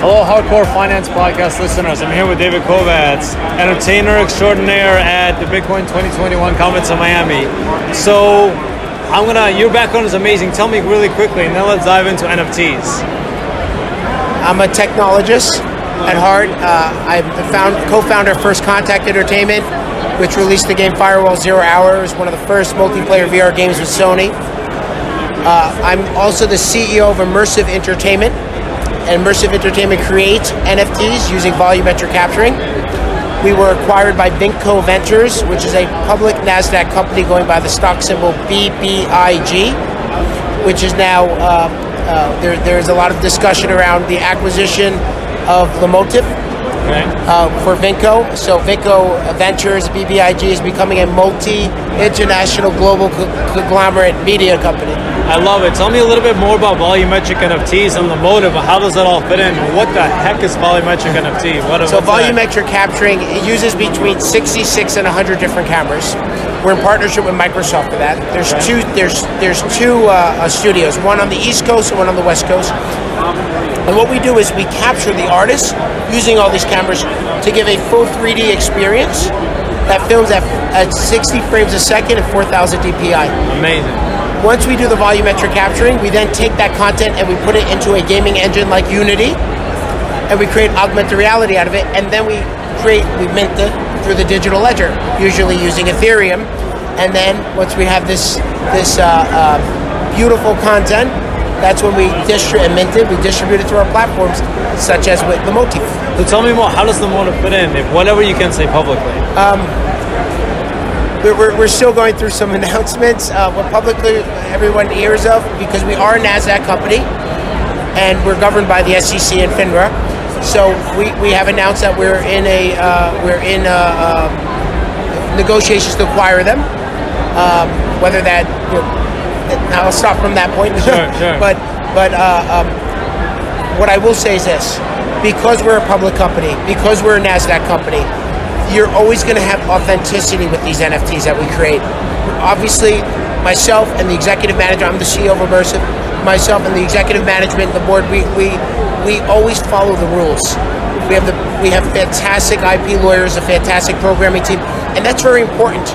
Hello, Hardcore Finance Podcast listeners. I'm here with David Kovacs, entertainer extraordinaire at the Bitcoin 2021 conference in Miami. So, I'm gonna. Your background is amazing. Tell me really quickly, and then let's dive into NFTs. I'm a technologist at heart. Uh, I'm the found, co-founder of First Contact Entertainment, which released the game Firewall Zero Hour. It was one of the first multiplayer VR games with Sony. Uh, I'm also the CEO of Emmersive Entertainment. And Emmersive Entertainment creates NFTs using volumetric capturing. We were acquired by Vinco Ventures, which is a public NASDAQ company going by the stock symbol BBIG, which is now, uh, uh, there, there's a lot of discussion around the acquisition of Lomotif Okay. uh, for Vinco. So Vinco Ventures, BBIG, is becoming a multi-international global co- conglomerate media company. I love it. Tell me a little bit more about volumetric NFTs and Lomotif. How does that all fit in? What the heck is volumetric NFT? What, So what's that? volumetric capturing it uses between 66 and 100 different cameras. We're in partnership with Microsoft for that. There's Okay. two. There's there's two uh, studios, one on the East Coast and one on the West Coast. And what we do is we capture the artist using all these cameras to give a full 3D experience that films at, at 60 frames a second and 4,000 DPI. Amazing. Once we do the volumetric capturing, we then take that content and we put it into a gaming engine like Unity, and we create augmented reality out of it, and then we create, we mint it through the digital ledger, usually using Ethereum, and then once we have this this uh, uh, beautiful content, that's when we distribute and mint it. We distribute it through our platforms, such as with Lomotif. So tell me more. How does Lomotif fit in? If whatever you can say publicly. We're, we're, we're still going through some announcements. Uh, what publicly everyone hears of because we are a Nasdaq company, and we're governed by the SEC and FINRA. So we, we have announced that we're in a uh, we're in uh, uh, negotiations to acquire them. Um, whether that you know, I'll stop from that point. Sure, sure. but but uh, um, what I will say is this: because we're a public company, because we're a Nasdaq company, you're always going to have authenticity with these NFTs that we create. Obviously, myself and the executive manager, I'm the CEO of Emmersive. Myself and the executive management, the board, we we we always follow the rules. We have the we have fantastic IP lawyers, a fantastic programming team, and that's very important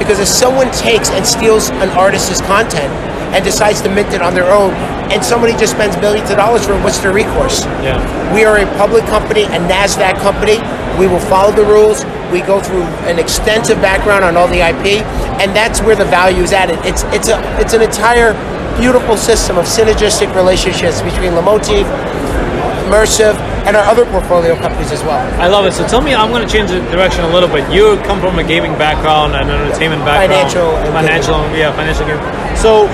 because if someone takes and steals an artist's content and decides to mint it on their own, and somebody just spends millions of dollars for it, what's their recourse? Yeah. We are a public company, a NASDAQ company. We will follow the rules. We go through an extensive background on all the IP, and that's where the value is added. It's, it's, a, it's an entire beautiful system of synergistic relationships between Lomotif, Emmersive, and our other portfolio companies as well. I love it. So tell me, I'm going to change the direction a little bit. You come from a gaming background, and an entertainment background, Financial and financial, yeah, financial game. So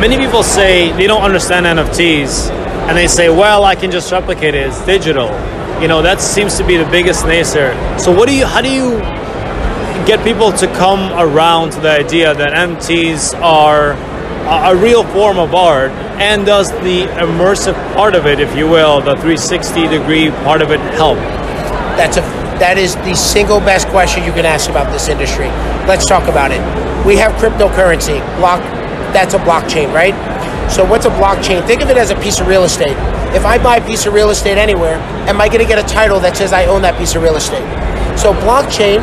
many people say they don't understand NFTs, and they say, "Well, I can just replicate it. It's digital." You know, that seems to be the biggest naysayer. So what do you? How do you get people to come around to the idea that NFTs are a, real form of art, and does the immersive part of it, if you will, the 360 degree part of it, help? That's a that is the single best question you can ask about this industry. Let's talk about it. We have cryptocurrency, block that's a blockchain, right? So what's a blockchain? Think of it as a piece of real estate. If I buy a piece of real estate anywhere, am I going to get a title that says I own that piece of real estate? So blockchain,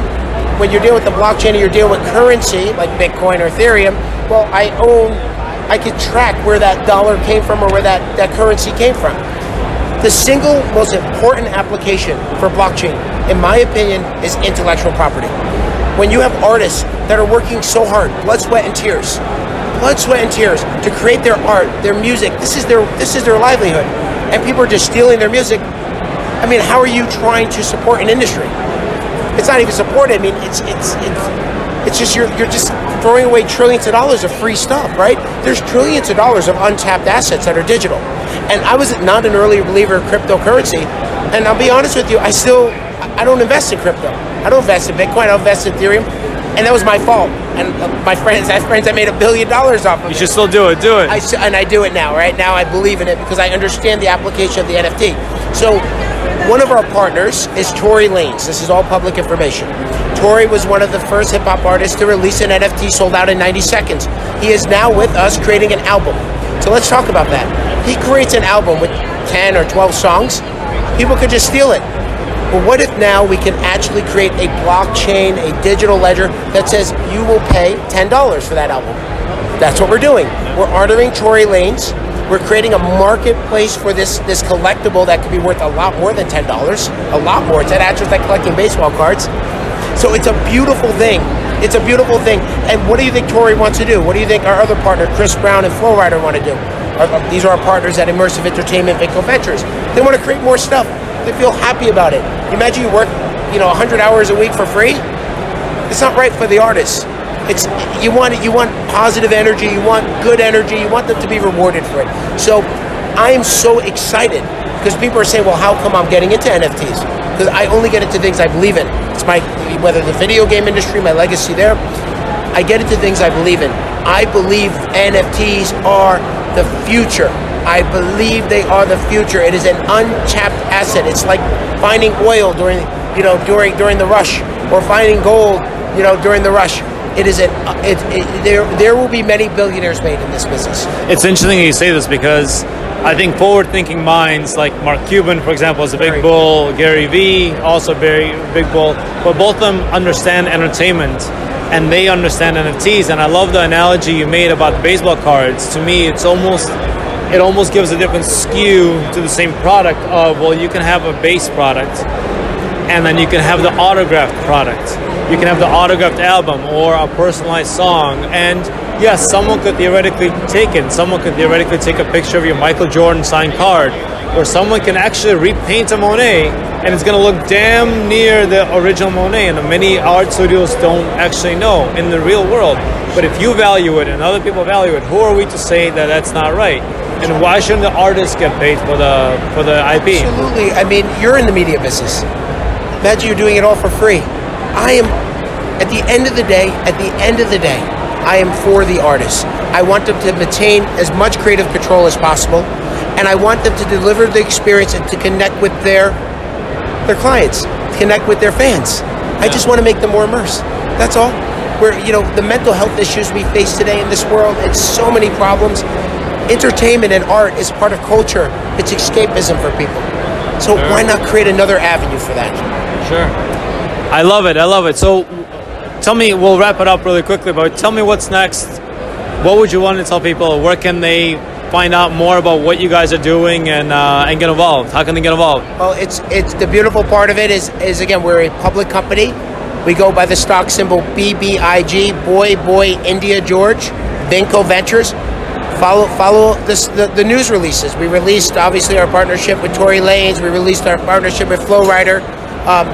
when you're dealing with the blockchain and you're dealing with currency like Bitcoin or Ethereum, well, I own, I can track where that dollar came from or where that, that currency came from. The single most important application for blockchain, in my opinion, is intellectual property. When you have artists that are working so hard, blood, sweat, and tears, blood, sweat, and tears to create their art, their music, this is their this is their livelihood, and people are just stealing their music. I mean, how are you trying to support an industry? It's not even supported. I mean, it's it's it's it's just you're you're just throwing away trillions of dollars of free stuff, right? There's trillions of dollars of untapped assets that are digital. And I was not an early believer of cryptocurrency. And I'll be honest with you, I still I don't invest in crypto. I don't invest in Bitcoin. I don't invest in Ethereum. And that was my fault. And uh, my friends, I have friends that made a billion dollars off of You it. should still do it. Do it. I, and I do it now, right? Now I believe in it because I understand the application of the NFT. So, one of our partners is Tory Lanez. This is all public information. Tory was one of the first hip hop artists to release an NFT sold out in 90 seconds. He is now with us creating an album. So let's talk about that. He creates an album with 10 or 12 songs. People could just steal it. But what if now we can actually create a blockchain, a digital ledger that says you will pay $10 for that album? That's what we're doing. We're ordering Tory Lanez. We're creating a marketplace for this this collectible that could be worth a lot more than ten dollars. A lot more. It's actually like collecting baseball cards. So it's a beautiful thing. It's a beautiful thing. And what do you think Tory wants to do? What do you think our other partner, Chris Brown and Flo Rida, want to do? Our, these are our partners at Emmersive Entertainment Vinco Ventures. They want to create more stuff. They feel happy about it. Imagine you work, you know, 100 hours a week for free. It's not right for the artists. It's you want you want positive energy, you want good energy, you want them to be rewarded for it. So I am so excited because people are saying, well, how come I'm getting into NFTs? Because I only get into things I believe in. It's my whether the video game industry, my legacy there. I get into things I believe in. I believe NFTs are the future. I believe they are the future. It is an untapped asset. It's like finding oil during, you know, during during the rush, or finding gold, you know, during the rush it is an it, it, there there will be many billionaires made in this business. It's interesting you say this because I think forward-thinking minds like Mark Cuban, for example, is a big bull. Gary Vee, also very big bull. But both of them understand entertainment and they understand NFTs. And I love the analogy you made about baseball cards. To me, it's almost it almost gives a different skew to the same product. Of well, you can have a base product, and then you can have the autographed product you can have the autographed album or a personalized song. And yes, someone could theoretically take it. Someone could theoretically take a picture of your Michael Jordan signed card, or someone can actually repaint a Monet, and it's going to look damn near the original Monet. And many art studios don't actually know in the real world. But if you value it and other people value it, who are we to say that that's not right? And why shouldn't the artists get paid for the for the IP? Absolutely. I mean, you're in the media business. Imagine you're doing it all for free. I am, at the end of the day, at the end of the day, I am for the artists. I want them to maintain as much creative control as possible, and I want them to deliver the experience and to connect with their their clients, connect with their fans. I just want to make them more immersed. That's all. Where you know the mental health issues we face today in this world, it's so many problems. Entertainment and art is part of culture. It's escapism for people. So why not create another avenue for that? Sure. I love it. I love it. So, tell me. We'll wrap it up really quickly, but tell me what's next. What would you want to tell people? Where can they find out more about what you guys are doing and uh, and get involved? How can they get involved? Well, it's it's the beautiful part of it is is again we're a public company. We go by the stock symbol BBIG, Boy Boy India George, Vinco Ventures. Follow follow this, the, the news releases. We released obviously our partnership with Tory Lanez. We released our partnership with Flo Rida. Um,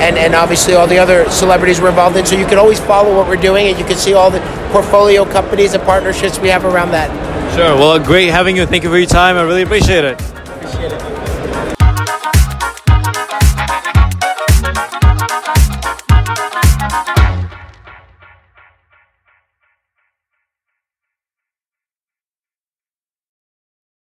and, and obviously all the other celebrities we're involved in. So you can always follow what we're doing and you can see all the portfolio companies and partnerships we have around that. Sure. Well, great having you. Thank you for your time. I really appreciate it. Appreciate it.